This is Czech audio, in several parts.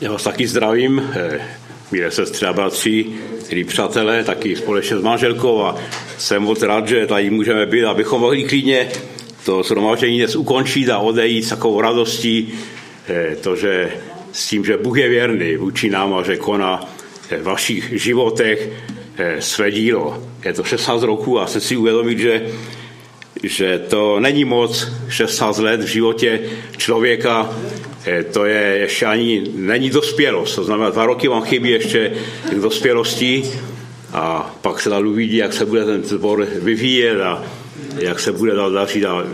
Já vás taky zdravím, eh, milé sestry a bratři, milí přátelé, taky společně s manželkou a jsem moc rád, že tady můžeme být, abychom mohli klidně to shromáždění dnes ukončit a odejít s takovou radostí, eh, to, že s tím, že Bůh je věrný vůči nám a že koná eh, v vašich životech své dílo. Je to 16 roků a se si uvědomit, že že to není moc 16 let v životě člověka, to je ještě ani, není dospělost, to znamená, dva roky vám chybí ještě k dospělosti a pak se dál uvidí, jak se bude ten zbor vyvíjet a jak se bude dál dařit a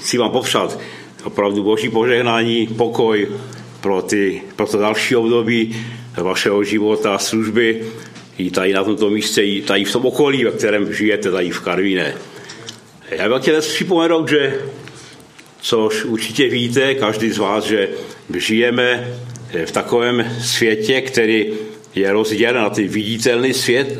chci vám popřát opravdu boží požehnání, pokoj pro, ty, pro to další období vašeho života, služby i tady na tomto místě, i tady v tom okolí, ve kterém žijete, tady v Karvíne. Já bych chtěl připomenout, že což určitě víte, každý z vás, že žijeme v takovém světě, který je rozdělen na ty viditelný svět,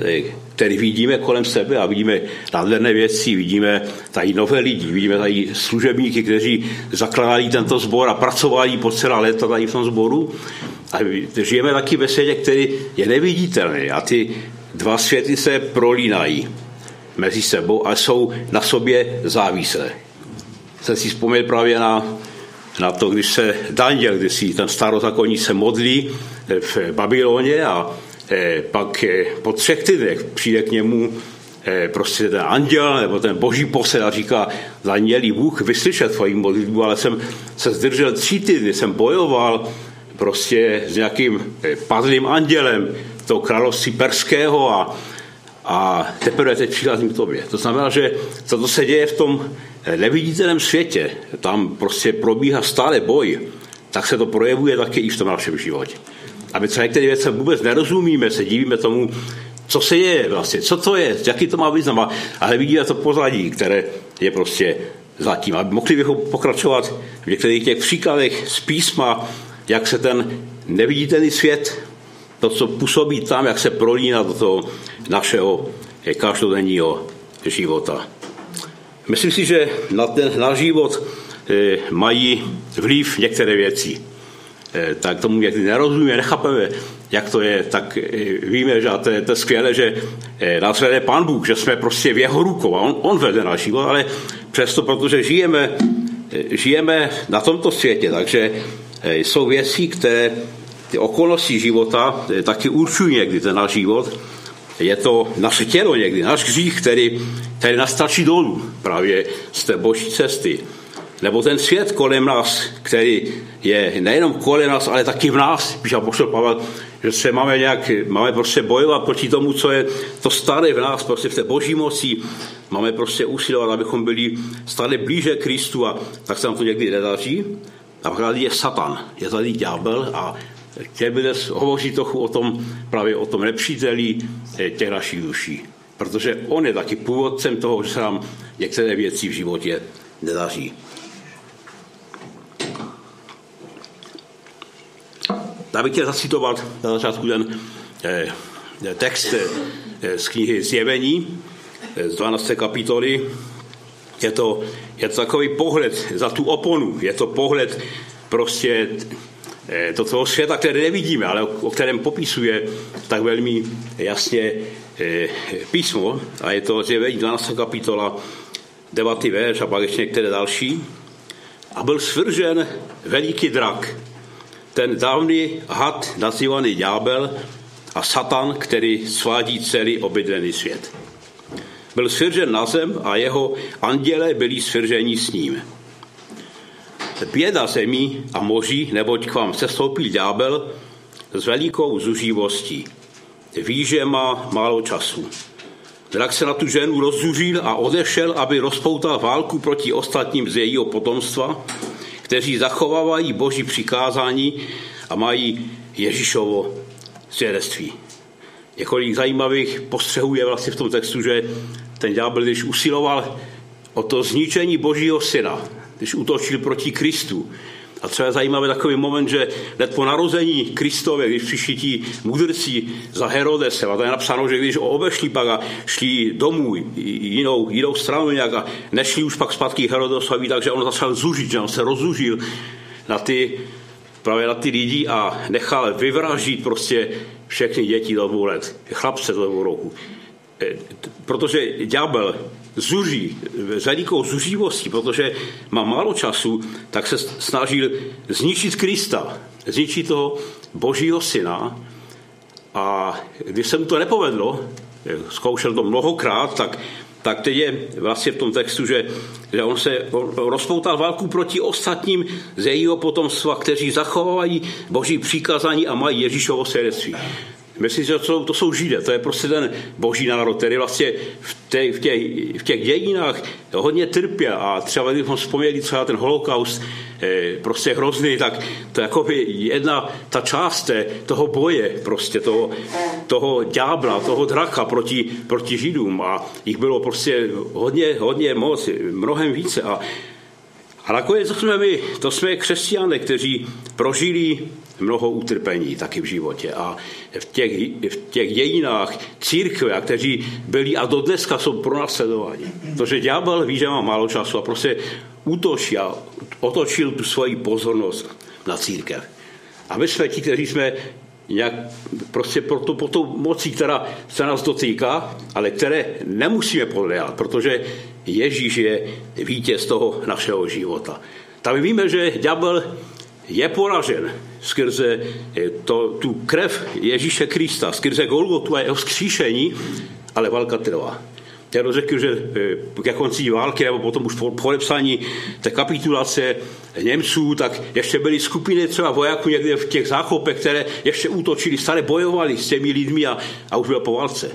který vidíme kolem sebe a vidíme nádherné věci, vidíme tady nové lidi, vidíme tady služebníky, kteří zakládají tento sbor a pracovali po celá léta tady v tom sboru. A žijeme taky ve světě, který je neviditelný a ty dva světy se prolínají mezi sebou a jsou na sobě závislé. Jsem si vzpomněl právě na, na to, když se Daniel, když si ten starozákonní se modlí v Babyloně a eh, pak eh, po třech týdnech přijde k němu eh, prostě ten anděl nebo ten boží posel a říká, Danieli, Bůh vyslyšet tvoji modlitbu, ale jsem se zdržel tři týdny, jsem bojoval prostě s nějakým padlým andělem toho království perského a a teprve teď přicházím k tobě. To znamená, že to, co se děje v tom neviditelném světě, tam prostě probíhá stále boj, tak se to projevuje také i v tom našem životě. A my třeba některé věci vůbec nerozumíme, se divíme tomu, co se děje vlastně, co to je, jaký to má význam, ale vidíme to pozadí, které je prostě zatím. A mohli bychom pokračovat v některých těch příkladech z písma, jak se ten neviditelný svět to, co působí tam, jak se prolíná do toho našeho každodenního života. Myslím si, že na ten náš život eh, mají vliv některé věci. Eh, tak tomu někdy nerozumíme, nechápeme, jak to je, tak eh, víme, že to je, to je skvělé, že nás vede Pán Bůh, že jsme prostě v jeho rukou a on, on vede náš život, ale přesto, protože žijeme, žijeme na tomto světě, takže jsou věci, které ty okolnosti života taky určují někdy ten náš život. Je to naše tělo někdy, náš hřích, který, který nás tlačí dolů právě z té boží cesty. Nebo ten svět kolem nás, který je nejenom kolem nás, ale taky v nás, píše apoštol Pavel, že se máme nějak, máme prostě bojovat proti tomu, co je to staré v nás, prostě v té boží moci. Máme prostě usilovat, abychom byli stále blíže Kristu a tak se nám to někdy nedaří. A pak je Satan, je tady ďábel a chtěl bych dnes hovořit trochu o tom, právě o tom nepříteli eh, těch našich duší. Protože on je taky původcem toho, že se nám některé věci v životě nedaří. Já bych chtěl zacitovat na začátku ten eh, text eh, z knihy Zjevení, z 12. kapitoly. Je to, je to takový pohled za tu oponu, je to pohled prostě to toho světa, které nevidíme, ale o kterém popisuje tak velmi jasně eh, písmo. A je to zjevení 12. kapitola, 9. verš a pak ještě některé další. A byl svržen veliký drak, ten dávný had nazývaný ďábel a satan, který svádí celý obydlený svět. Byl svržen na zem a jeho anděle byli svrženi s ním. Běda zemí a moří, neboť k vám sestoupil ďábel s velikou zuřivostí. Ví, že má málo času. Drak se na tu ženu rozzuřil a odešel, aby rozpoutal válku proti ostatním z jejího potomstva, kteří zachovávají boží přikázání a mají Ježíšovo svědectví. Několik zajímavých postřehů je vlastně v tom textu, že ten ďábel, když usiloval o to zničení božího syna, když útočil proti Kristu. A třeba je zajímavý takový moment, že hned po narození Kristové, když přišli ti mudrci za Herodesem, a to je napsáno, že když obešli pak a šli domů jinou, jinou stranu nějak a nešli už pak zpátky Herodesovi, takže on začal zužit, že on se rozzužil na ty právě na ty lidi a nechal vyvraždit prostě všechny děti do dvou let, chlapce do dvou roku. Eh, protože ďábel zuří, s velikou zuřivostí, protože má málo času, tak se snažil zničit Krista, zničit toho božího syna. A když se mu to nepovedlo, eh, zkoušel to mnohokrát, tak, tak teď je vlastně v tom textu, že, že on se rozpoutal válku proti ostatním z jejího potomstva, kteří zachovávají boží přikázání a mají Ježíšovo svědectví. Myslím, že to jsou, to jsou Židé, to je prostě ten boží národ, který vlastně v, těch, v, těch, v těch dějinách hodně trpěl a třeba kdybychom vzpomněli třeba ten holokaust, eh, prostě hrozný, tak to je jako jedna ta část toho boje, prostě toho, toho ďábla, toho draka proti, proti Židům. A jich bylo prostě hodně, hodně moc, mnohem více. A a nakonec to jsme my, to jsme křesťané, kteří prožili mnoho utrpení taky v životě. A v těch, v těch dějinách církve, kteří byli a do dneska jsou pronásledováni. Protože ďábel ví, že má málo času a prostě útočí a otočil tu svoji pozornost na církev. A my jsme ti, kteří jsme nějak prostě pro, to, pro tou mocí, která se nás dotýká, ale které nemusíme podléhat, protože Ježíš je vítěz toho našeho života. Tak víme, že ďábel je poražen skrze eh, to, tu krev Ježíše Krista, skrze Golgotu a jeho vzkříšení, ale válka trvá. Já řekl, že eh, ke konci války, nebo potom už po podepsání té kapitulace Němců, tak ještě byly skupiny třeba vojáků někde v těch záchopech, které ještě útočili, stále bojovali s těmi lidmi a, a už bylo po válce.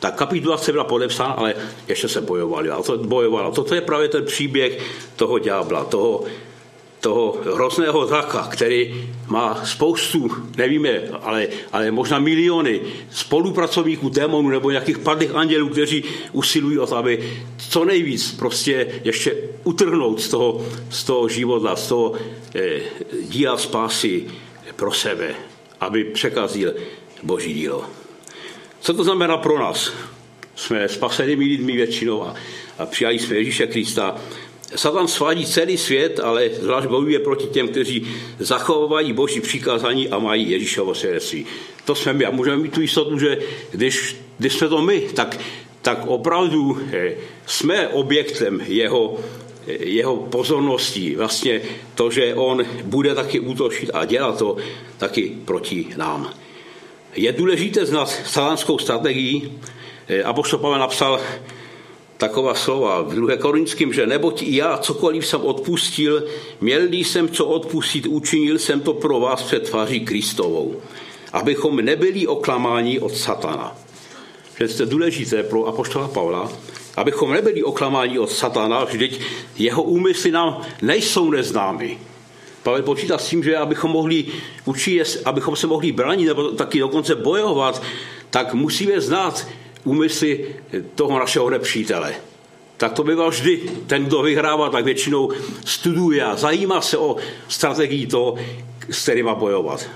Ta kapitulace byla podepsána, ale ještě se bojovali. A to bojovalo. Toto je právě ten příběh toho ďábla, toho, toho hrozného draka, který má spoustu, nevíme, ale, ale možná miliony spolupracovníků démonů nebo nějakých padlých andělů, kteří usilují o to, aby co nejvíc prostě ještě utrhnout z toho, z toho života, z toho eh, díla spásy pro sebe, aby překazil Boží dílo. Co to znamená pro nás? Jsme spasenými lidmi většinou a, a přijali jsme Ježíše Krista Satan svádí celý svět, ale zvlášť bojuje proti těm, kteří zachovávají boží přikázání a mají Ježíšovo svědectví. To jsme my a můžeme mít tu jistotu, že když, když jsme to my, tak, tak opravdu eh, jsme objektem jeho, eh, jeho pozorností. Vlastně to, že on bude taky útočit a dělat to taky proti nám. Je důležité znát satanskou strategii. Eh, Apoštol Pavel napsal taková slova v 2. Korinským, že neboť i já cokoliv jsem odpustil, měl jsem co odpustit, učinil jsem to pro vás před tváří Kristovou, abychom nebyli oklamáni od satana. Že to je důležité pro apoštola Pavla, abychom nebyli oklamáni od satana, vždyť jeho úmysly nám nejsou neznámy. Pavel počítá s tím, že abychom, mohli učit, abychom se mohli bránit nebo taky dokonce bojovat, tak musíme znát úmysly toho našeho nepřítele. Tak to bývá vždy. Ten, kdo vyhrává, tak většinou studuje a zajímá se o strategii toho, s kterým má bojovat.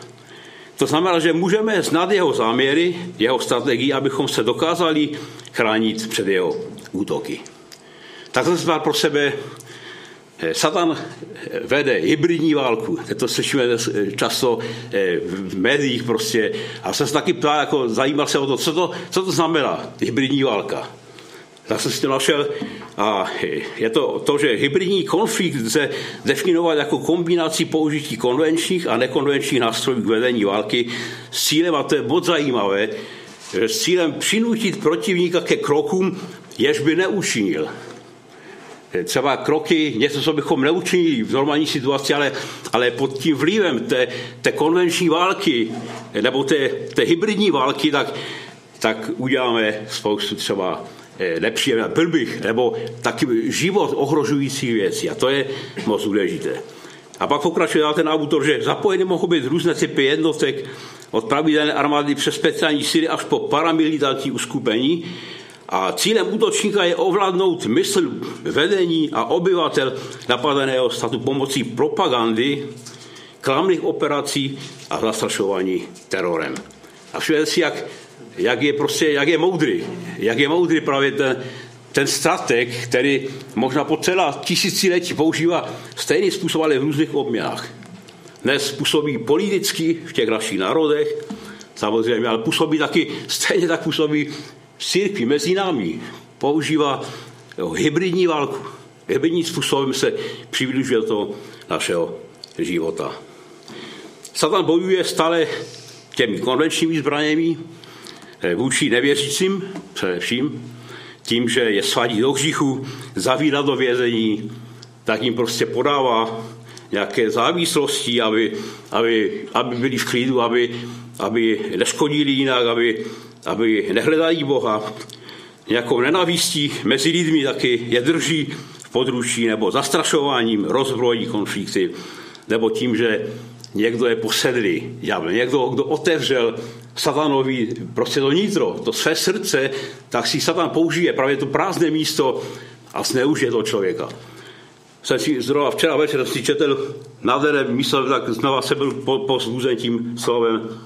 To znamená, že můžeme znát jeho záměry, jeho strategii, abychom se dokázali chránit před jeho útoky. Tak jsme pro sebe Satan eh, vede hybridní válku, to slyšíme eh, často v médiích prostě. A jsem se taky ptal, jako zajímal se o to, co to, co to znamená hybridní válka. Tak jsem si to našel a je to to, že hybridní konflikt se definovat jako kombinací použití konvenčních a nekonvenčních nástrojů k vedení války s cílem, a to je moc zajímavé, s cílem přinutit protivníka ke krokům, jež by neučinil třeba kroky, něco, co bychom neučinili v normální situaci, ale, ale pod tím vlivem té, té konvenční války nebo té, té hybridní války, tak, tak uděláme spoustu třeba eh, nepříjemných blbých nebo taky život ohrožující věcí. A to je moc důležité. A pak pokračuje ten autor, že zapojeny mohou být různé typy jednotek, od pravidelné armády přes speciální síly až po paramilitární uskupení, a cílem útočníka je ovládnout mysl vedení a obyvatel napadeného statu pomocí propagandy, klamných operací a zastrašování terorem. A všude si, jak, jak, je prostě, jak je moudrý, jak je moudrý právě ten, ten strateg, který možná po celá tisíciletí používá stejný způsob, ale v různých obměnách. dnes působí politicky v těch našich národech, samozřejmě, ale působí taky, stejně tak působí v církvi mezi námi. Používá jo, hybridní válku. Hybridním způsobem se přibližuje do našeho života. Satan bojuje stále těmi konvenčními zbraněmi eh, vůči nevěřícím především, tím, že je svádí do hříchu, zavírá do vězení, tak jim prostě podává nějaké závislosti, aby, aby, aby byli v klidu, aby, aby neškodili jinak, aby, aby nehledají Boha. Nějakou nenavistí mezi lidmi taky je drží v područí nebo zastrašováním, rozbrojí konflikty, nebo tím, že někdo je posedlý, někdo, kdo otevřel satanovi prostě to nitro, to své srdce, tak si satan použije právě to prázdné místo a zneužije toho člověka jsem si zrovna včera večer si četl nádherné místo, tak znova se byl po, pozbuzen tím slovem.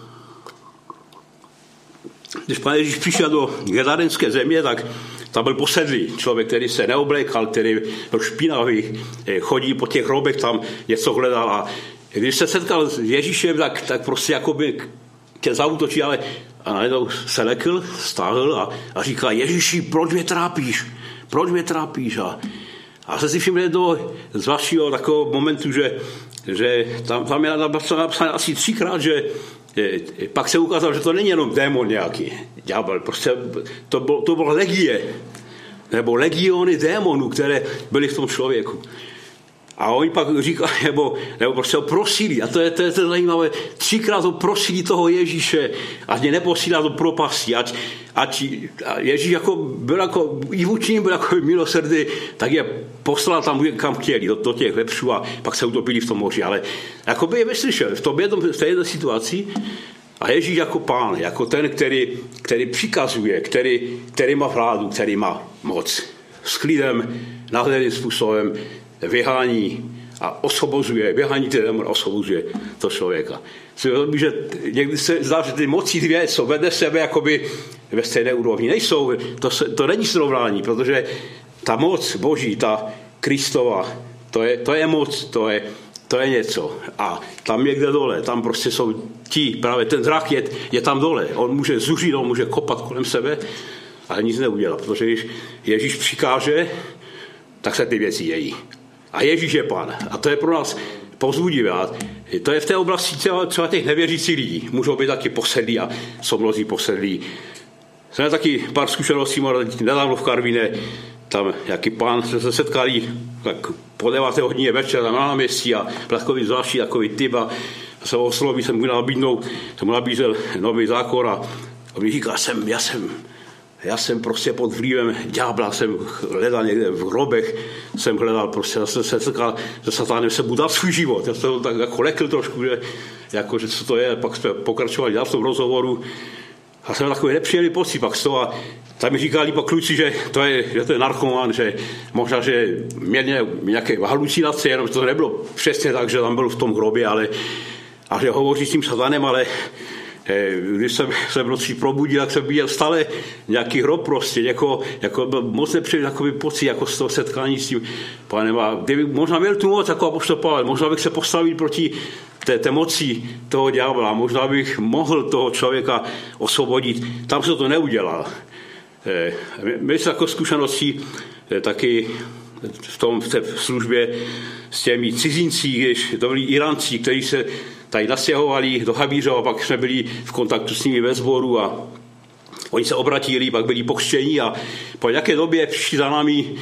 Když pan Ježíš přišel do Gedarenské země, tak tam byl posedlý člověk, který se neoblékal, který byl špinavý, eh, chodí po těch hrobech, tam něco hledal a když se setkal s Ježíšem, tak, tak prostě jako by tě zautočí, ale a najednou se lekl, stáhl a, a říká, Ježíši, proč mě trápíš? Proč mě trápíš? A a jsem si všiml do z vašeho takového momentu, že, že tam, tam je napsané asi třikrát, že pak se ukázalo, že to není jenom démon nějaký, ďábel, prostě to bylo, to bylo legie, nebo legiony démonů, které byly v tom člověku. A oni pak říkají, nebo, nebo prostě ho prosili, a to je, to je to zajímavé, třikrát ho prosili toho Ježíše, ať mě neposílá do propasti, ať, ať Ježíš jako byl jako, i vůči byl jako milosrdný, tak je poslal tam, kam chtěli, do, do těch lepšů a pak se utopili v tom moři. Ale jako by je vyslyšel v, tom jednom, v této situaci a Ježíš jako pán, jako ten, který, který přikazuje, který, který má vládu, který má moc. S klidem, nádherným způsobem vyhání a osvobozuje, vyhání ty démon osvobozuje to člověka. Že někdy se zdá, že ty moci dvě jsou vedle sebe jakoby ve stejné úrovni. Nejsou, to, se, to není srovnání, protože ta moc Boží, ta Kristova, to je, to je moc, to je, to je něco. A tam někde dole, tam prostě jsou ti, právě ten zrak je, je tam dole. On může zuřit, on může kopat kolem sebe, ale nic neudělá, protože když Ježíš přikáže, tak se ty věci dějí. A Ježíš je pán. A to je pro nás povzbudivé. To je v té oblasti třeba, třeba těch nevěřících lidí. Můžou být taky posedlí a jsou mnozí posedlí. Jsem taky pár zkušeností nedávno v Karvine, tam jaký pán se, se setkali tak po 9. hodině večer na náměstí a byl takový zvláštní takový typ a se osloví, jsem mu nabídnout, jsem mu nabízel nový zákon a on mi říká, jsem, já jsem já jsem prostě pod vlivem ďábla, jsem hledal někde v hrobech, jsem hledal prostě, jsem se setkal se satánem, se budal svůj život. Já jsem tak jako lekl trošku, že, jako, že co to je, pak jsme pokračovali dál v tom rozhovoru a jsem takový nepříjemný pocit pak z toho a tam mi říkali pak kluci, že to je, že to je narkoman, že možná, že měl nějaké halucinace, jenom to nebylo přesně tak, že tam byl v tom hrobě, ale a že hovoří s tím satanem, ale když jsem se v noci probudil, tak jsem viděl stále nějaký hrob prostě, jako, jako byl moc nepříjemný takový pocit, jako z toho setkání s tím panem. A kdyby možná měl tu moc, jako apoštol možná bych se postavil proti té, té moci toho ďábla, možná bych mohl toho člověka osvobodit. Tam se to neudělal. Eh, my jsme jako zkušenosti eh, taky v, tom, v té službě s těmi cizinci, když to byli Iranci, kteří se tady nastěhovali do Habířova, pak jsme byli v kontaktu s nimi ve sboru a oni se obratili, pak byli pokřtění a po nějaké době přišli za námi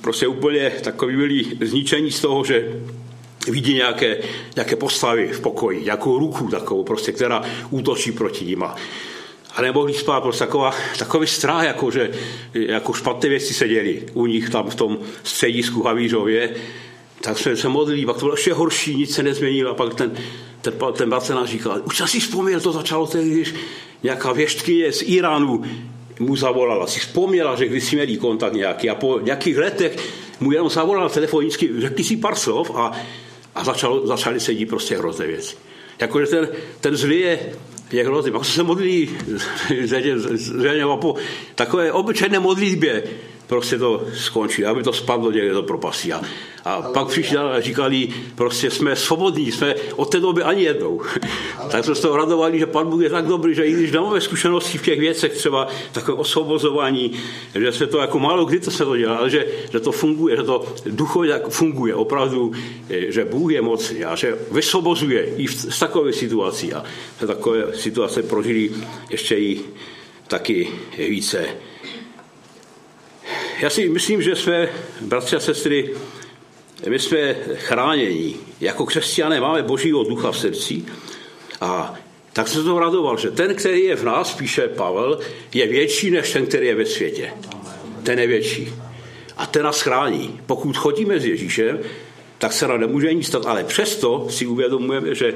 prostě úplně takový byli zničení z toho, že vidí nějaké, nějaké postavy v pokoji, nějakou ruku takovou prostě, která útočí proti ním. A nemohli spát, prostě taková, takový strach, jako, že jako špatné věci se děli u nich tam v tom středisku Havířově. Tak jsme se modlili, pak to bylo ještě horší, nic se nezměnilo. A pak ten ten, ten Bacenář říkal, už jsem si vzpomněl, to začalo tehdy, když nějaká věštkyně z Iránu mu zavolala, si vzpomněla, že když si měli kontakt nějaký a po nějakých letech mu jenom zavolala telefonicky, řekli si pár slov a, a začalo, začali se dít prostě hrozné věci. Jakože ten, ten zlý je, je hrozný. Pak se modlí po takové obyčejné modlitbě, prostě to skončí, aby to spadlo někde do propastí. A, a pak přišli a říkali, prostě jsme svobodní, jsme od té doby ani jednou. tak jsme z toho radovali, že Pan Bůh je tak dobrý, že i když nemáme zkušenosti v těch věcech, třeba takové osvobozování, že se to jako málo kdy to se to dělá, ale že, že to funguje, že to duchově tak funguje opravdu, že Bůh je mocný a že vysvobozuje i z takové situací. A takové situace prožili ještě i taky více já si myslím, že jsme, bratři a sestry, my jsme chráněni. Jako křesťané máme božího ducha v srdci a tak se to radoval, že ten, který je v nás, píše Pavel, je větší než ten, který je ve světě. Ten je větší. A ten nás chrání. Pokud chodíme s Ježíšem, tak se nám nemůže nic stát, ale přesto si uvědomujeme, že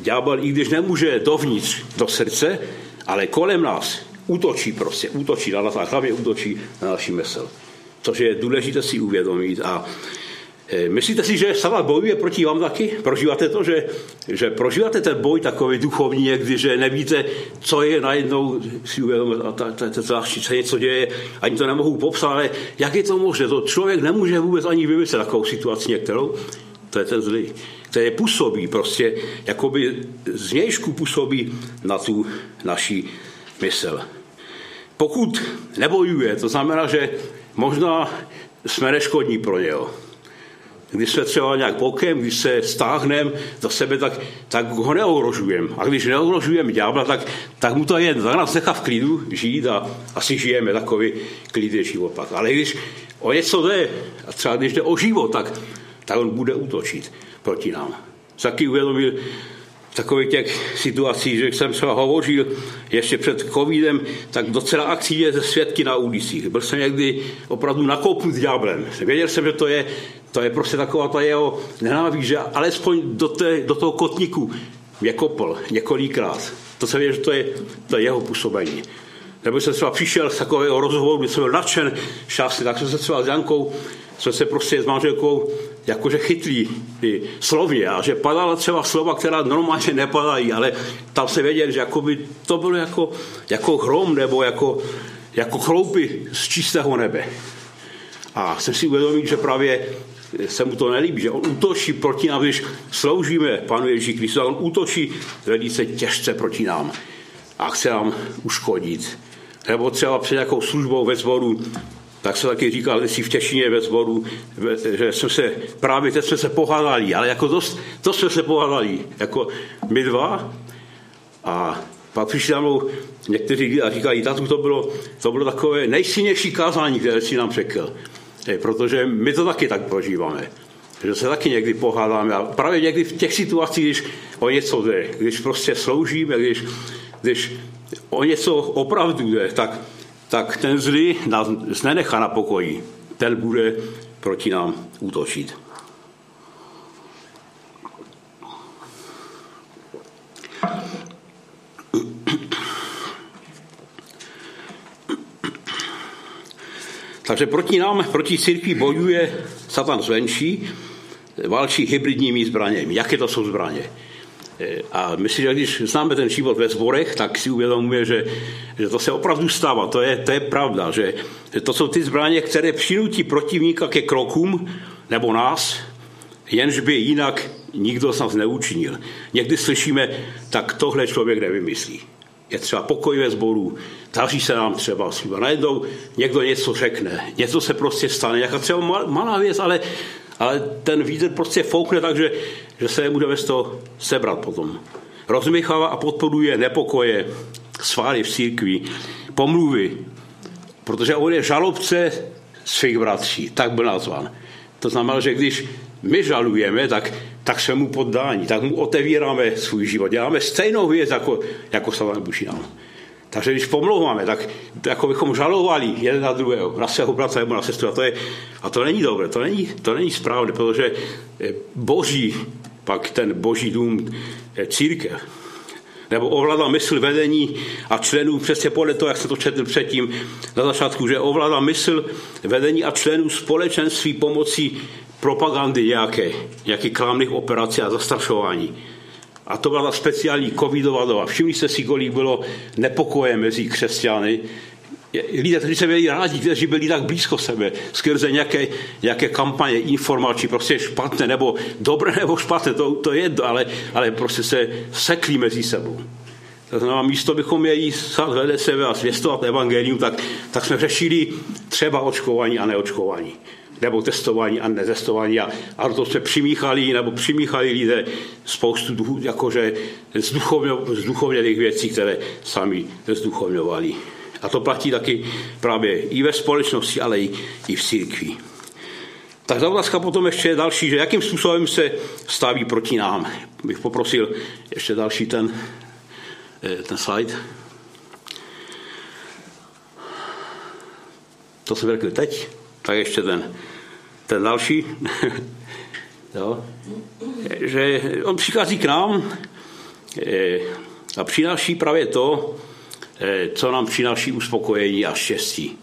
ďábel, i když nemůže dovnitř do srdce, ale kolem nás útočí prostě, útočí na hlavně útočí na naši mysl. Což je důležité si uvědomit a e, Myslíte si, že sama bojuje proti vám taky? Prožíváte to, že, že prožíváte ten boj takový duchovní někdy, že nevíte, co je najednou si uvědomit a ta, ta, ta, ta, se něco děje, ani to nemohu popsat, ale jak je to možné? To člověk nemůže vůbec ani vymyslet takovou situaci některou. To je ten zlý, který působí prostě, jakoby znějšku působí na tu naší mysl. Pokud nebojuje, to znamená, že možná jsme neškodní pro něho. Když jsme třeba nějak bokem, když se stáhneme do sebe, tak, tak ho neohrožujeme. A když neohrožujeme ďábla, tak, tak mu to je tak nás nechá v klidu žít a asi žijeme takový klidný život pak. Ale když o něco jde, a třeba když jde o život, tak, tak on bude útočit proti nám. Taky uvědomil takových těch situací, že jsem třeba hovořil ještě před covidem, tak docela je ze svědky na ulicích. Byl jsem někdy opravdu nakoupnut ďáblem. Věděl jsem, že to je, to je prostě taková ta jeho nenáví, že alespoň do, té, do toho kotníku mě kopl několikrát. To se věděl, že to je, to je jeho působení. Nebo jsem třeba přišel z takového rozhovoru, kdy jsem byl nadšen šťastný, tak jsem se třeba s Jankou, jsme se prostě s manželkou jakože chytlí slovně a že padala třeba slova, která normálně nepadají, ale tam se věděl, že jakoby to bylo jako, jako hrom nebo jako, jako chloupy z čistého nebe. A jsem si uvědomil, že právě se mu to nelíbí, že on útočí proti nám, když sloužíme Panu Ježíši Kristu, on útočí velice těžce proti nám a chce nám uškodit. Nebo třeba před nějakou službou ve zboru tak se taky říkal si v Těšině ve zboru, že jsme se, právě teď jsme se pohádali, ale jako dost, to jsme se pohádali, jako my dva. A pak přišli tam někteří a říkali, tatu, to bylo, to bylo takové nejsilnější kázání, které si nám řekl. Protože my to taky tak prožíváme. Že se taky někdy pohádáme. A právě někdy v těch situacích, když o něco jde, když prostě sloužíme, když, když o něco opravdu jde, tak tak ten zlý nás nenechá na pokoji. Ten bude proti nám útočit. Takže proti nám, proti církvi bojuje Satan zvenčí, válčí hybridními zbraněmi. Jaké to jsou zbraně? A myslím, že když známe ten život ve zborech, tak si uvědomuje, že, že to se opravdu stává. To je, to je pravda, že, že to jsou ty zbraně, které přinutí protivníka ke krokům nebo nás, jenž by jinak nikdo z nás neučinil. Někdy slyšíme, tak tohle člověk nevymyslí. Je třeba pokoj ve sboru, daří se nám třeba služba. Najednou někdo něco řekne, něco se prostě stane, nějaká třeba malá věc, ale ale ten vítr prostě foukne tak, že, že se může bez toho sebrat potom. Rozmíchává a podporuje nepokoje, sváry v církvi, pomluvy, protože on je žalobce svých bratří, tak byl nazvan. To znamená, že když my žalujeme, tak, tak jsme mu poddání, tak mu otevíráme svůj život. Děláme stejnou věc jako, jako Savan Bušinám. Takže když pomlouváme, tak jako bychom žalovali jeden na druhého, na svého bratra nebo na sestru. A to, je, a to není dobré, to není, to není správné, protože eh, boží, pak ten boží dům eh, církev, nebo ovládá mysl vedení a členů, přesně podle toho, jak se to četl předtím na začátku, že ovládá mysl vedení a členů společenství pomocí propagandy nějaké, nějakých klamných operací a zastrašování. A to byla ta speciální covidová doba. Všimli jste si, kolik bylo nepokoje mezi křesťany lidé, kteří se měli rádi, kteří byli tak blízko sebe, skrze nějaké, nějaké kampaně, informační, prostě špatné, nebo dobré, nebo špatné, to, to je, ale, ale prostě se sekli mezi sebou. To znamená, místo bychom měli stát vedle sebe a zvěstovat evangelium, tak, tak jsme řešili třeba očkování a neočkování nebo testování a netestování. A, a to jsme přimíchali, nebo přimíchali lidé spoustu jakože zduchovněných věcí, které sami zduchovňovali. A to platí taky právě i ve společnosti, ale i, i v církvi. Tak ta otázka potom ještě je další, že jakým způsobem se staví proti nám. Bych poprosil ještě další ten, eh, ten slide. To jsem řekl teď, tak ještě ten, ten další. jo. Že on přichází k nám eh, a přináší právě to, Eh, co nám přináší uspokojení a štěstí.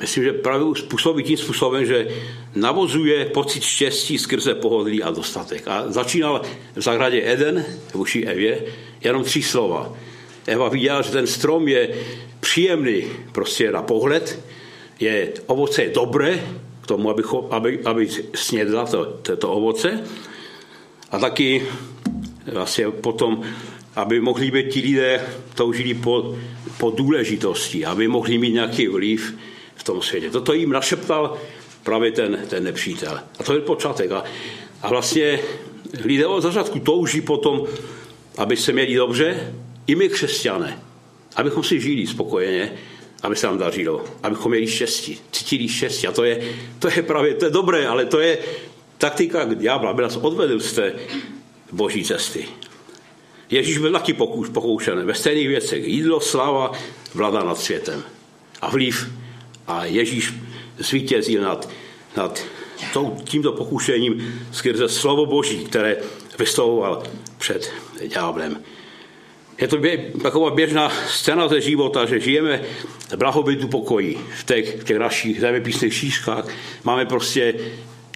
Myslím, že právě způsobí tím způsobem, že navozuje pocit štěstí skrze pohodlí a dostatek. A začínal v zahradě Eden, vůči Evě, jenom tři slova. Eva viděla, že ten strom je příjemný prostě na pohled, je, ovoce je dobré k tomu, aby, aby, aby snědla to, to, to ovoce. A taky vlastně potom aby mohli být ti lidé toužili po, po důležitosti, aby mohli mít nějaký vliv v tom světě. Toto jim našeptal právě ten, ten nepřítel. A to je počátek. A, a vlastně lidé od začátku touží potom, aby se měli dobře, i my křesťané, abychom si žili spokojeně, aby se nám dařilo, abychom měli štěstí, cítili štěstí. A to je, to je právě, to je dobré, ale to je taktika ďábla, aby nás odvedl z té boží cesty. Ježíš byl taky pokoušen ve stejných věcech. Jídlo, sláva, vláda nad světem. A vliv. A Ježíš zvítězil nad, nad tímto pokušením skrze slovo Boží, které vystavoval před ďáblem. Je to bě, taková běžná scéna ze života, že žijeme v blahobytu pokoji v těch, v těch našich zeměpisných šířkách. Máme prostě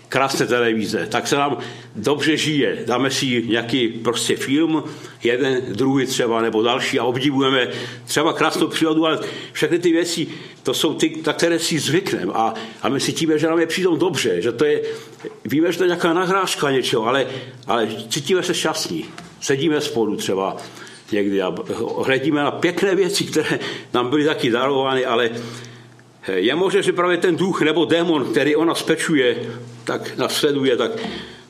krásné televize, tak se nám dobře žije. Dáme si nějaký prostě film, jeden, druhý třeba, nebo další a obdivujeme třeba krásnou přírodu, ale všechny ty věci, to jsou ty, na které si zvykneme a, a my si cítíme, že nám je přijdou dobře, že to je, víme, že to je nějaká nahrážka něčeho, ale, ale cítíme se šťastní. Sedíme spolu třeba někdy a hledíme na pěkné věci, které nám byly taky darovány, ale je možné, že právě ten duch nebo démon, který ona spečuje, tak nasleduje, tak,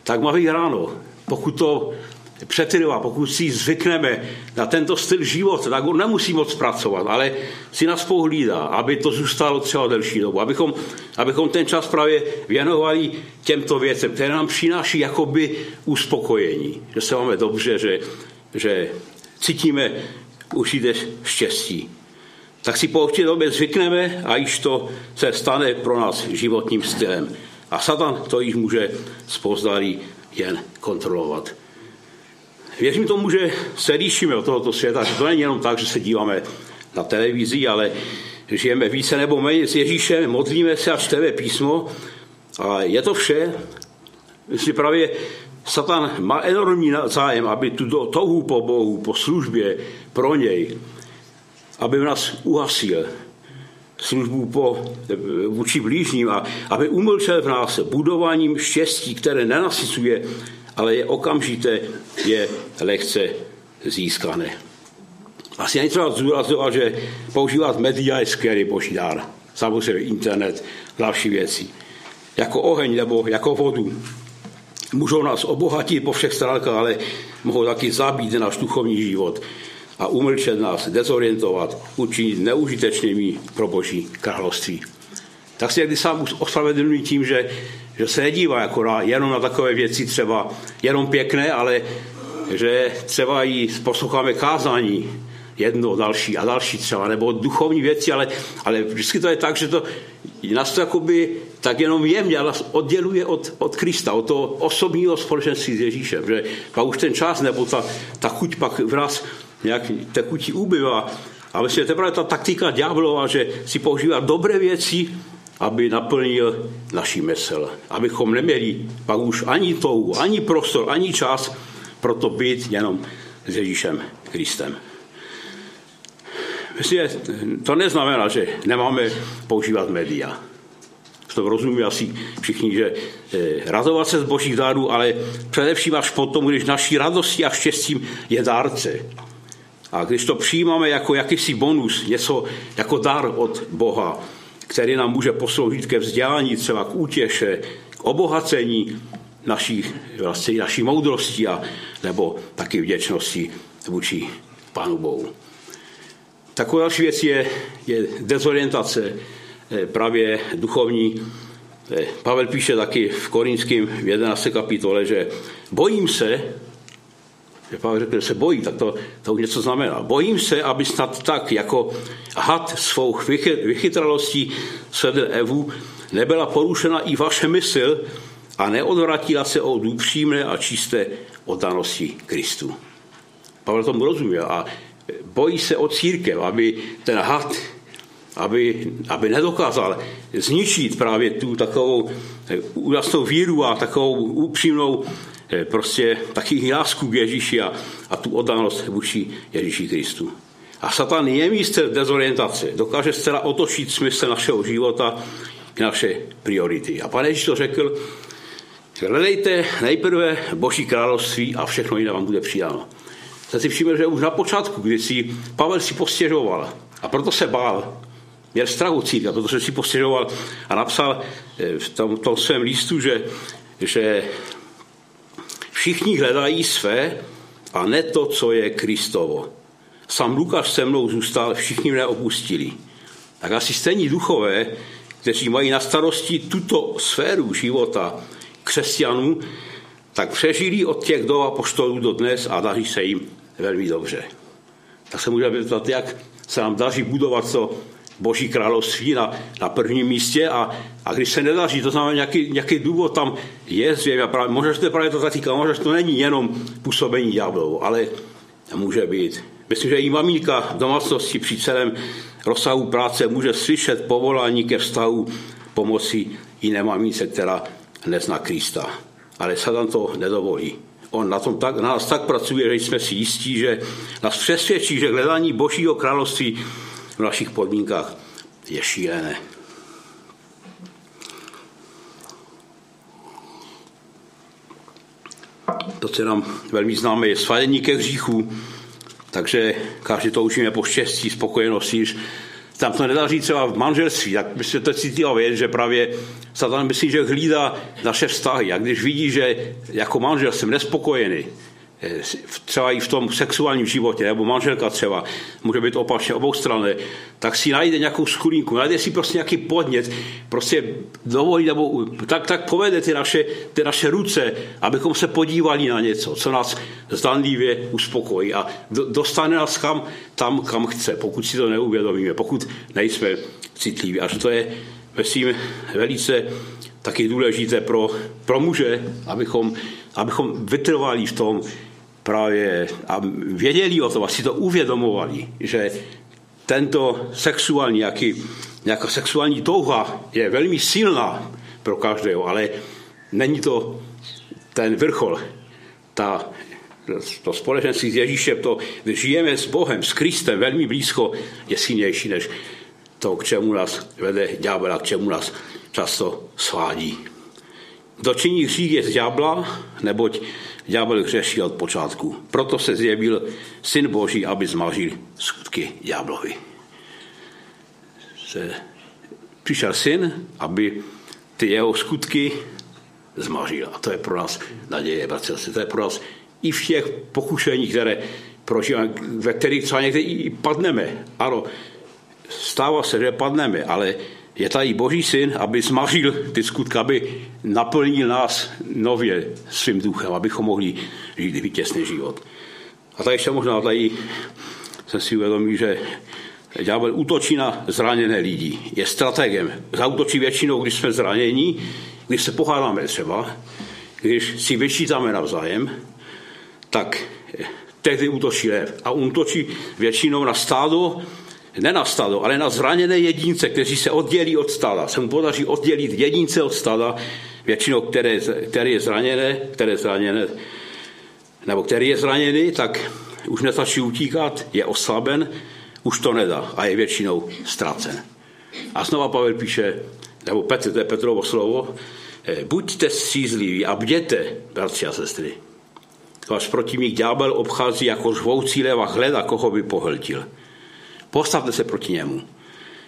tak má ráno. Pokud to přetrvá, pokud si zvykneme na tento styl života, tak on nemusí moc pracovat, ale si nás pohlídá, aby to zůstalo třeba delší dobu, abychom, abychom ten čas právě věnovali těmto věcem, které nám přináší jakoby uspokojení, že se máme dobře, že, že cítíme určité štěstí. Tak si po určité době zvykneme a již to se stane pro nás životním stylem. A Satan to již může spozdalí jen kontrolovat. Věřím tomu, že se líšíme od tohoto světa, že to není jenom tak, že se díváme na televizi, ale žijeme více nebo méně s Ježíšem, modlíme se a čteme písmo a je to vše. Myslím, právě Satan má enormní zájem, aby tu touhu po Bohu, po službě pro něj, aby nás uhasil, službu po, vůči blížním a aby umlčel v nás budováním štěstí, které nenasycuje, ale je okamžité, je lehce získané. Asi není třeba zdůrazňovat, že používat média je skvělý boží dár. Samozřejmě internet, další věci. Jako oheň nebo jako vodu. Můžou nás obohatit po všech stránkách, ale mohou taky zabít náš duchovní život a umlčet nás, dezorientovat, učinit neužitečnými pro Boží království. Tak si někdy sám ospravedlňuji tím, že, že se nedívá jako na, jenom na takové věci třeba jenom pěkné, ale že třeba i posloucháme kázání jedno, další a další třeba, nebo duchovní věci, ale, ale vždycky to je tak, že to nás to jakoby tak jenom jemně nás odděluje od, od Krista, od toho osobního společenství s Ježíšem, že pak už ten čas nebo ta, ta chuť pak v nás nějak tekutí ubývá. A myslím, teprve ta taktika ďáblova, že si používá dobré věci, aby naplnil naší mysl. Abychom neměli pak už ani touhu, ani prostor, ani čas pro to být jenom s Ježíšem Kristem. myslím, to neznamená, že nemáme používat média. To rozumí asi všichni, že eh, radovat se z božích dárů, ale především až potom, když naší radostí a štěstím je dárce. A když to přijímáme jako jakýsi bonus, něco jako dar od Boha, který nám může posloužit ke vzdělání, třeba k útěše, k obohacení naší, vlastně naší moudrosti a, nebo taky vděčnosti vůči Pánu Bohu. Taková další věc je, je dezorientace, právě duchovní. Eh, Pavel píše taky v Korinském v 11. kapitole, že bojím se, že Pavel řekl, že se bojí, tak to, to už něco znamená. Bojím se, aby snad tak, jako had svou vychytralostí svedl Evu, nebyla porušena i vaše mysl a neodvratila se od upřímné a čisté oddanosti Kristu. Pavel tomu rozuměl a bojí se o církev, aby ten had, aby, aby nedokázal zničit právě tu takovou úžasnou víru a takovou upřímnou Eh, prostě taky lásku k Ježíši a, a tu oddanost vůči Ježíši Kristu. A Satan je místem dezorientace. Dokáže zcela otočit smysl našeho života k naše priority. A pane Ježíš to řekl, hledejte nejprve Boží království a všechno jiné vám bude přidáno. Jsem si všiml, že už na počátku, kdy si Pavel si postěžoval a proto se bál, měl strachu círka, protože si postěžoval a napsal eh, v tom, tom svém lístu, že, že Všichni hledají své a ne to, co je Kristovo. Sam Lukáš se mnou zůstal, všichni mě opustili. Tak asi stejní duchové, kteří mají na starosti tuto sféru života křesťanů, tak přežili od těch do apoštolů do dnes a daří se jim velmi dobře. Tak se můžeme zeptat, jak se nám daří budovat to Boží království na, na prvním místě a, a když se nedaří, to znamená nějaký, nějaký důvod tam je zřejmě. Právě, možná, že to právě to zatýká, možná, že to není jenom působení ďáblovou, ale může být. Myslím, že i maminka v domácnosti při celém rozsahu práce může slyšet povolání ke vztahu pomoci jiné mamince, která nezná Krista. Ale Satan to nedovolí. On na, tom tak, na nás tak pracuje, že jsme si jistí, že nás přesvědčí, že hledání Božího království v našich podmínkách je šílené. To, co nám velmi známe, je svadění ke hříchu, takže každý to učíme po štěstí, spokojenosti, tam to nedaří třeba v manželství, tak by se to cítila věc, že právě Satan myslí, že hlídá naše vztahy. A když vidí, že jako manžel jsem nespokojený, třeba i v tom sexuálním životě, nebo manželka třeba, může být opačně obou strany, tak si najde nějakou skulinku, najde si prostě nějaký podnět, prostě dovolí, nebo tak, tak povede ty naše, ty naše ruce, abychom se podívali na něco, co nás zdanlivě uspokojí a dostane nás kam, tam, kam chce, pokud si to neuvědomíme, pokud nejsme citliví. Až to je, myslím, velice taky důležité pro, pro muže, abychom, abychom vytrvali v tom, právě a věděli o tom, asi to uvědomovali, že tento sexuální, jaký, nějaká sexuální touha je velmi silná pro každého, ale není to ten vrchol, ta, to společenství s Ježíšem, to, žijeme s Bohem, s Kristem velmi blízko, je silnější než to, k čemu nás vede ďábel a k čemu nás často svádí. Kdo činí hřích je z ďábla, neboť ďábel hřeší od počátku. Proto se zjevil syn Boží, aby zmažil skutky ďáblovi. Přišel syn, aby ty jeho skutky zmažil. A to je pro nás naděje, bratře. To je pro nás i v těch pokušeních, které prožíváme, ve kterých třeba někdy i padneme. Ano, stává se, že padneme, ale je tady Boží syn, aby zmařil ty skutky, aby naplnil nás nově svým duchem, abychom mohli žít vítězný život. A tady ještě možná tady jsem si uvědomil, že ďábel útočí na zraněné lidi. Je strategem. Zautočí většinou, když jsme zranění, když se pohádáme třeba, když si vyčítáme navzájem, tak tehdy útočí lev. A útočí většinou na stádo, ne na stado, ale na zraněné jedince, kteří se oddělí od stada. Se mu podaří oddělit jedince od stada, většinou které, které je zraněné, které zraněné, nebo který je zraněný, tak už nestačí utíkat, je oslaben, už to nedá a je většinou ztracen. A znova Pavel píše, nebo Petr, to je Petrovo slovo, eh, buďte střízliví a bděte, bratři a sestry. Váš protivník ďábel obchází jako žvoucí lev a hleda, koho by pohltil. Postavte se proti němu.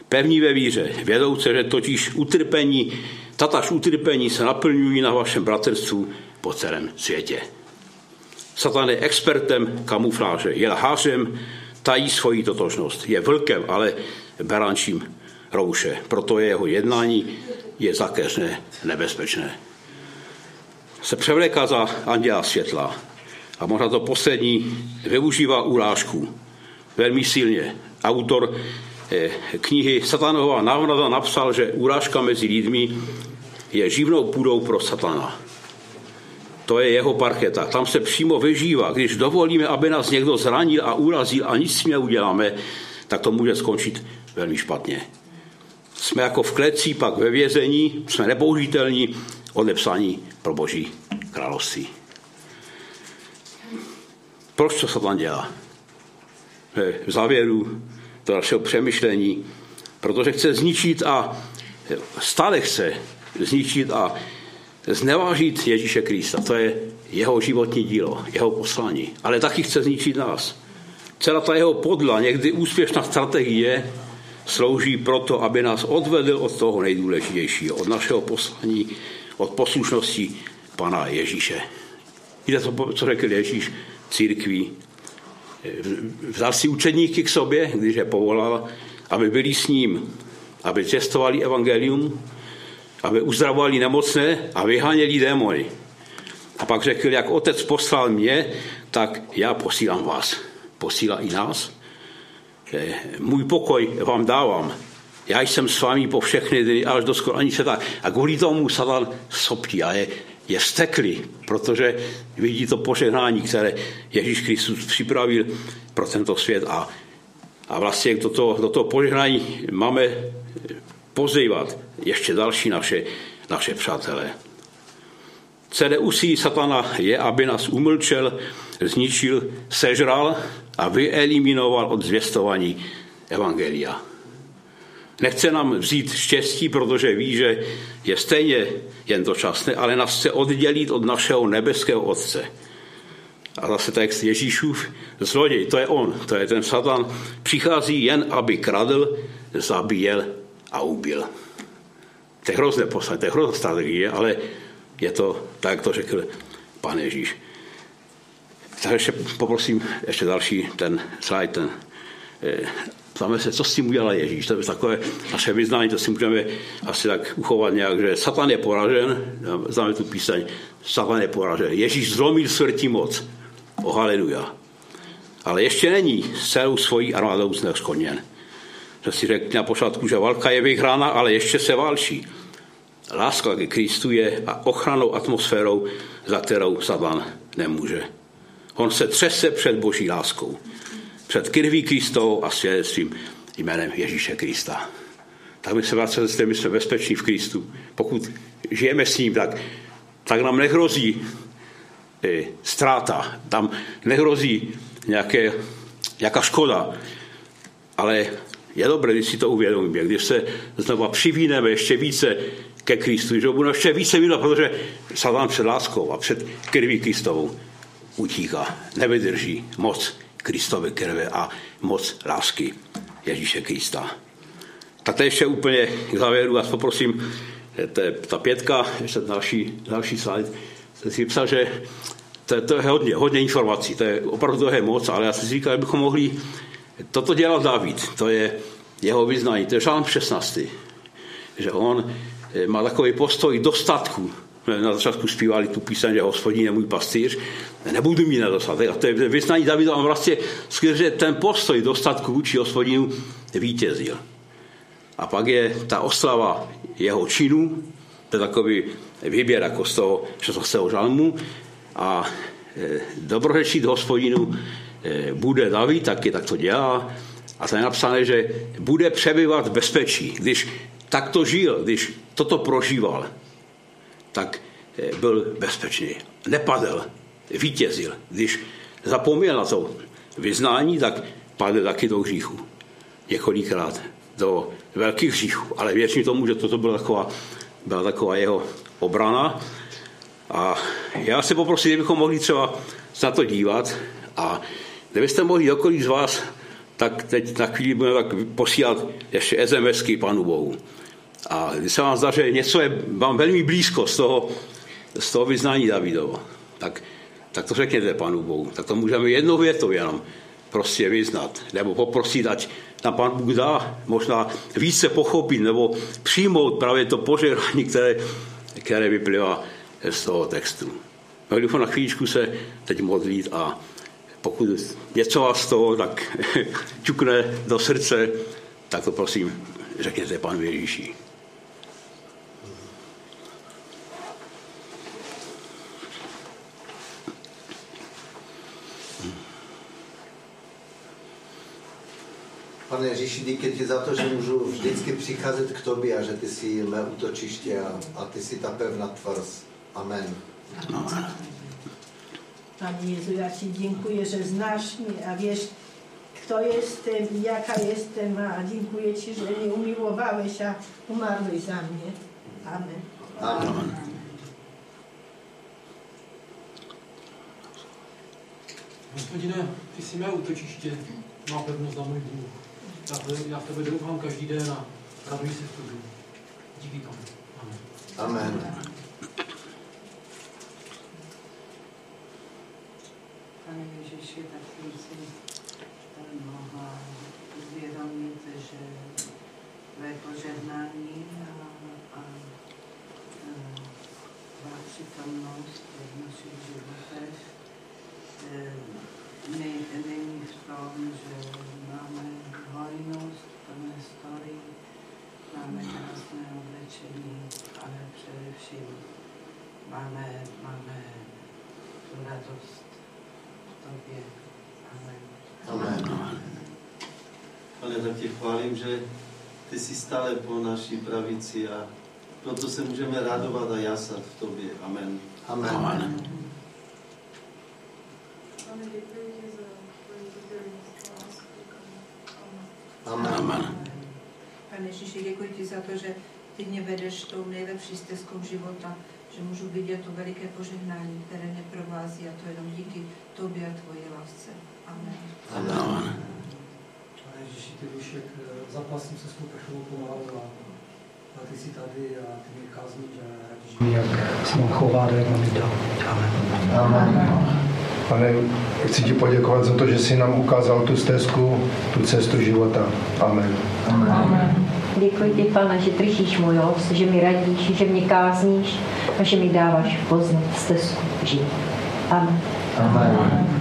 Pevní ve víře, vědouce, že totiž utrpení, tataž utrpení se naplňují na vašem bratrstvu po celém světě. Satan je expertem kamufláže, je lhářem, tají svoji totožnost. Je vlkem, ale berančím rouše. Proto je jeho jednání je zakeřné, nebezpečné. Se převléká za anděla světla a možná to poslední využívá urážku velmi silně. Autor eh, knihy Satanova návnada napsal, že urážka mezi lidmi je živnou půdou pro satana. To je jeho parketa. Tam se přímo vyžívá. Když dovolíme, aby nás někdo zranil a urazil a nic s neuděláme, tak to může skončit velmi špatně. Jsme jako v kleci, pak ve vězení, jsme nepoužitelní, odepsaní pro Boží království. Proč to Satan dělá? V závěru to našeho přemýšlení, protože chce zničit a stále chce zničit a znevážit Ježíše Krista. To je jeho životní dílo, jeho poslání. Ale taky chce zničit nás. Celá ta jeho podla, někdy úspěšná strategie, slouží proto, aby nás odvedl od toho nejdůležitějšího, od našeho poslání, od poslušnosti Pana Ježíše. Víte, to, co řekl Ježíš církví? Vzal si učedníky k sobě, když je povolal, aby byli s ním, aby cestovali evangelium, aby uzdravovali nemocné a vyháněli démony. A pak řekl, jak otec poslal mě, tak já posílám vás. Posílá i nás. Můj pokoj vám dávám. Já jsem s vámi po všechny dny až do skonání světa. A kvůli tomu Satan soptí a je, je steklý, protože vidí to požehnání, které Ježíš Kristus připravil pro tento svět. A, a vlastně do toho, do toho požehnání máme pozývat ještě další naše, naše přátelé. Celé úsilí satana je, aby nás umlčel, zničil, sežral a vyeliminoval od zvěstování Evangelia. Nechce nám vzít štěstí, protože ví, že je stejně jen to časné, ale nás chce oddělit od našeho nebeského Otce. A zase text Ježíšův, zloděj, to je on, to je ten satan, přichází jen, aby kradl, zabíjel a ubil. To je hrozné poslání, to je hrozná strategie, ale je to tak, to řekl pan Ježíš. Tak ještě poprosím ještě další ten slide, ten, eh, Ptáme se, co s tím udělal Ježíš. To je takové naše vyznání, to si můžeme asi tak uchovat nějak, že Satan je poražen, známe tu píseň, Satan je poražen. Ježíš zlomil smrti moc. O haleluja. Ale ještě není celou svojí armádou zneskoněn že si řekl na počátku, že válka je vyhrána, ale ještě se válčí. Láska ke Kristu je a ochranou atmosférou, za kterou Satan nemůže. On se třese před boží láskou, před krví Kristovou a svědectvím jménem Ježíše Krista. Tak my se vás my jsme bezpeční v Kristu. Pokud žijeme s ním, tak, tak nám nehrozí e, ztráta, tam nehrozí nějaké, nějaká škoda, ale je dobré, když si to uvědomíme, když se znova přivíneme ještě více ke Kristu, že budeme ještě více milovat, protože Satan před láskou a před krví Kristovou utíká, nevydrží moc Kristové krve a moc lásky Ježíše Krista. Tak to ještě úplně k závěru vás poprosím, to je ta pětka, ještě další, další slide, jsem si psal, že to, to je hodně, hodně informací, to je opravdu toho je moc, ale já si říkal, že bychom mohli Toto dělal David, to je jeho vyznání, to je žálm 16. Že on eh, má takový postoj dostatku. Na začátku zpívali tu píseň, že hospodin je můj pastýř, nebudu mít nedostatek. A to je vyznání Davida, on vlastně skrze ten postoj dostatku vůči hospodinu vítězil. A pak je ta oslava jeho činů, to je takový výběr jako z toho 16. žalmu a eh, dobrořečit hospodinu Eh, bude David, taky tak to dělá. A tam je napsané, že bude přebyvat v bezpečí. Když takto žil, když toto prožíval, tak eh, byl bezpečný. Nepadl, vítězil. Když zapomněl na to vyznání, tak padl taky do hříchu. několikrát do velkých hříchů, ale věřím tomu, že toto byla taková, byla taková jeho obrana. A já se poprosím, kdybychom mohli třeba na to dívat a kdybyste mohli kdokoliv z vás, tak teď na chvíli budeme tak posílat ještě SMSky Panu Bohu. A když se vám zdá, že něco je vám velmi blízko z toho, z toho vyznání Davidova, tak, tak to řekněte Panu Bohu. Tak to můžeme jednou větou jenom prostě vyznat. Nebo poprosit, ať na Pan Bůh dá možná více pochopit nebo přijmout právě to požehnání, které, které vyplývá z toho textu. Mohli bychom na chvíličku se teď modlit a pokud něco vás z toho tak čukne do srdce, tak to prosím řekněte Panu Ježíši. Pane Ježíši, díky ti za to, že můžu vždycky přicházet k tobě a že ty jsi mé útočiště a, a ty jsi ta pevná tvrz. Amen. Amen. Panie Jezu, ja Ci dziękuję, że znasz mnie, a wiesz, kto jestem i jaka jestem, a dziękuję Ci, że mnie umiłowałeś, a umarłeś za mnie. Amen. Amen. Hospodine, ty jsi mé útočiště, má pevnost za můj Bůh. Já, já v tebe doufám každý den a raduji se v tobě. Díky tomu. Amen. Amen. Pane Ježiši, tak jsem si mohla uvědomit, že tvé požehnání a, a, a tvá přítomnost v našich životech ne, není v tom, že máme hojnost, plné story, máme krásné oblečení, ale především máme, máme tu radost Tobě. Amen. Amen. Pane, tak tě chválím, že ty jsi stále po naší pravici a proto se můžeme radovat a jasat v tobě. Amen. Amen. Amen. Amen. Amen. Pane Ježíši, děkuji ti za to, že ty mě vedeš tou nejlepší stezkou života, že můžu vidět to veliké požehnání, které mě provází a to jenom díky tobě a tvoji lásce. Amen. Amen. Pane Ježíši, ty dušek, eh, zapasím se svou prchovou pomalu a ty jsi tady a ty mě kázníš a radíš jak se mám chovat, jak mám jít Amen. Amen. Pane, chci ti poděkovat za to, že jsi nám ukázal tu stezku, tu cestu života. Amen. Amen. Amen. Děkuji ti, pane, že držíš můj os, že mi radíš, že mě kázníš a že mi dáváš poznat stezku života. Amen. Amen.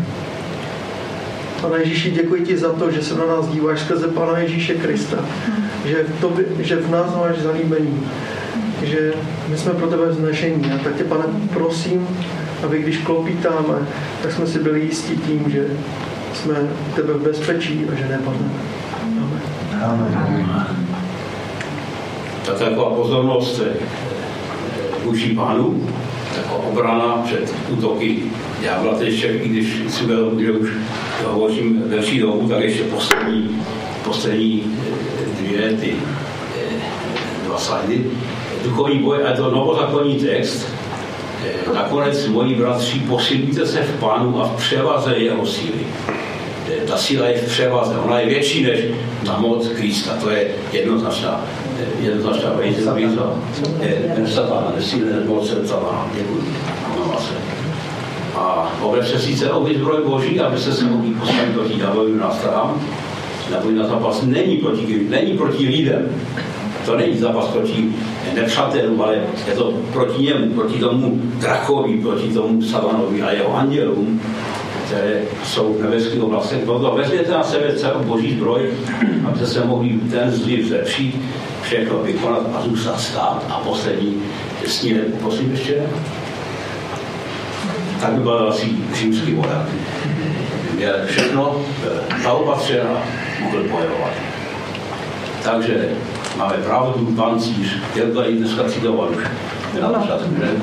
Pane Ježíši, děkuji ti za to, že se na nás díváš skrze Pana Ježíše Krista, že v, tobě, že v nás máš zalíbení, že my jsme pro tebe vznešení. A tak tě, pane, prosím, aby když klopítáme, tak jsme si byli jistí tím, že jsme tebe v bezpečí a že nepadneme. Amen. Amen. Ta taková pozornost vůči pánu, jako obrana před útoky ďábla, teď ještě, i když si byl, že už hovořím delší dobu, tak ještě poslední, poslední dvě ty dva slajdy. Duchovní boj, a to novozákonní text, Nakonec, moji bratři, posilujte se v pánu a v převaze jeho síly. Ta síla je v převaze, ona je větší než na moc Krista, to je jednoznačná, jednoznačná výzva. Satana, nesílný moc satana, děkuji. A obrečte si celou zbroj Boží, abyste se mohli postavit proti dávajú nástrahám. Neboj na zápas není proti, není proti lidem, to není zápas proti nepřátelům, ale je to proti němu, proti tomu drakovi, proti tomu savanovi a jeho andělům, které jsou v nebeských oblastech. Proto vezměte na sebe celou boží zbroj, abyste se mohli ten zlý vzepřít, všechno vykonat a zůstat stát. A poslední sníle, prosím ještě, tak by byl asi římský voják. Měl všechno zaopatřeno a mohl bojovat. Takže máme pravdu, pancíř, jak tady dneska citovat už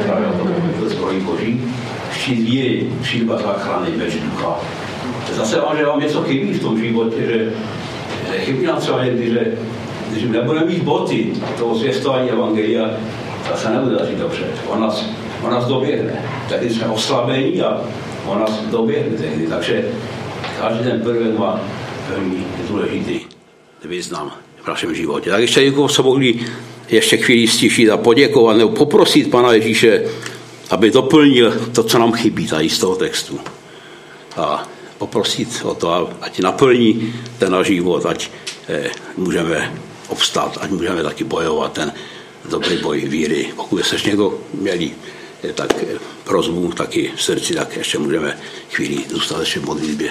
právě o tom to zbrojí boží, štít víry, šíba záchrany, meč ducha. Zase vám, že vám něco chybí v tom životě, že chybí nám třeba někdy, že když nebudeme mít boty toho zvěstování Evangelia, tak se nebude dařit dobře. On nás, on nás doběhne. Tehdy jsme oslabení a on nás doběhne tehdy. Takže každý ten prvek má velmi důležitý význam v našem životě. Tak ještě jako se mohli ještě chvíli stišit a poděkovat nebo poprosit Pana Ježíše, aby doplnil to, co nám chybí tady z toho textu. A poprosit o to, ať naplní ten náš život, ať eh, můžeme obstát, ať můžeme taky bojovat ten dobrý boj víry. Pokud se někdo měli tak eh, prozbu taky v srdci, tak ještě můžeme chvíli zůstat ještě v modlitbě.